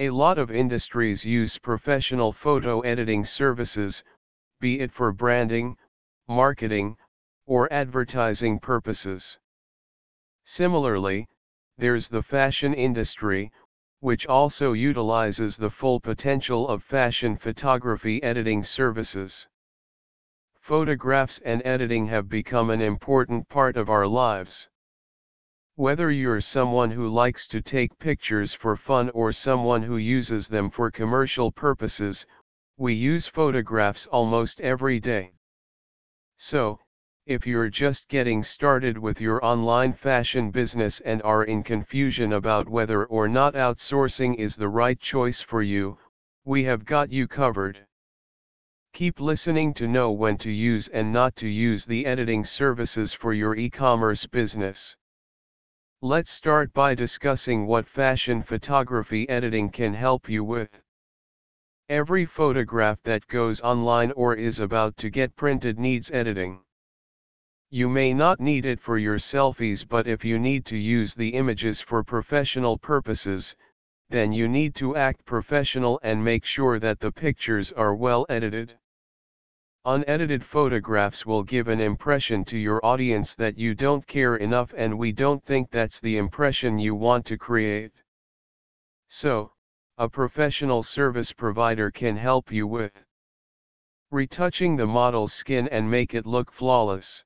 A lot of industries use professional photo editing services, be it for branding, marketing, or advertising purposes. Similarly, there's the fashion industry, which also utilizes the full potential of fashion photography editing services. Photographs and editing have become an important part of our lives. Whether you're someone who likes to take pictures for fun or someone who uses them for commercial purposes, we use photographs almost every day. So, if you're just getting started with your online fashion business and are in confusion about whether or not outsourcing is the right choice for you, we have got you covered. Keep listening to know when to use and not to use the editing services for your e-commerce business. Let's start by discussing what fashion photography editing can help you with. Every photograph that goes online or is about to get printed needs editing. You may not need it for your selfies but if you need to use the images for professional purposes, then you need to act professional and make sure that the pictures are well edited. Unedited photographs will give an impression to your audience that you don't care enough and we don't think that's the impression you want to create. So, a professional service provider can help you with retouching the model's skin and make it look flawless.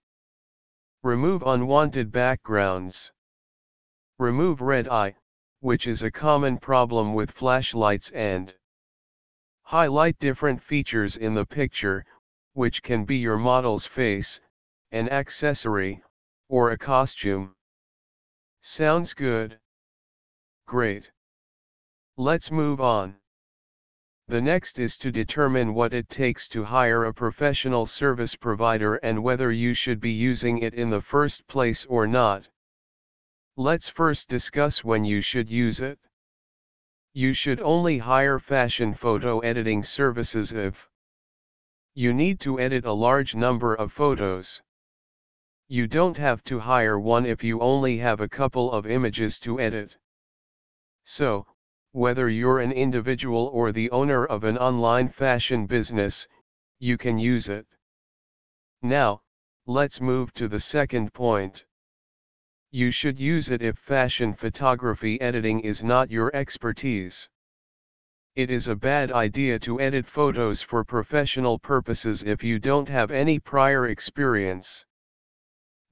Remove unwanted backgrounds. Remove red eye, which is a common problem with flashlights and highlight different features in the picture, which can be your model's face, an accessory, or a costume. Sounds good. Great. Let's move on. The next is to determine what it takes to hire a professional service provider and whether you should be using it in the first place or not. Let's first discuss when you should use it. You should only hire fashion photo editing services if you need to edit a large number of photos. You don't have to hire one if you only have a couple of images to edit. So, whether you're an individual or the owner of an online fashion business, you can use it. Now, let's move to the second point. You should use it if fashion photography editing is not your expertise. It is a bad idea to edit photos for professional purposes if you don't have any prior experience.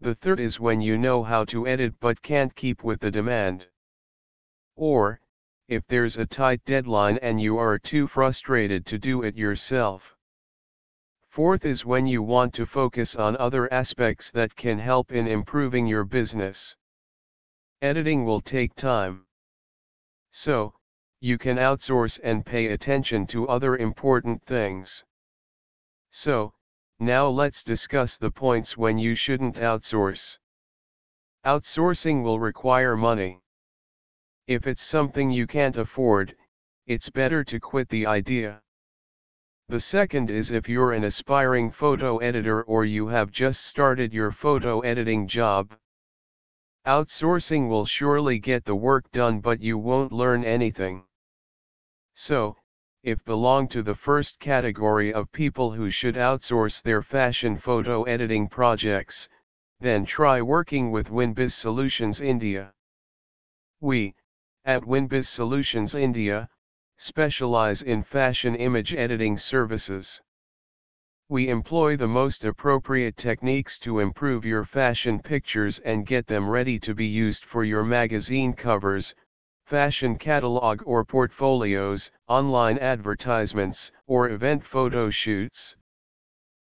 The third is when you know how to edit but can't keep with the demand. Or, if there's a tight deadline and you are too frustrated to do it yourself. Fourth is when you want to focus on other aspects that can help in improving your business. Editing will take time. So, you can outsource and pay attention to other important things. So, now let's discuss the points when you shouldn't outsource. Outsourcing will require money. If it's something you can't afford, it's better to quit the idea. The second is if you're an aspiring photo editor or you have just started your photo editing job. Outsourcing will surely get the work done but you won't learn anything. So, if belong to the first category of people who should outsource their fashion photo editing projects, then try working with WinBiz Solutions India. We, at WinBiz Solutions India, specialize in fashion image editing services. We employ the most appropriate techniques to improve your fashion pictures and get them ready to be used for your magazine covers, fashion catalog or portfolios, online advertisements, or event photo shoots.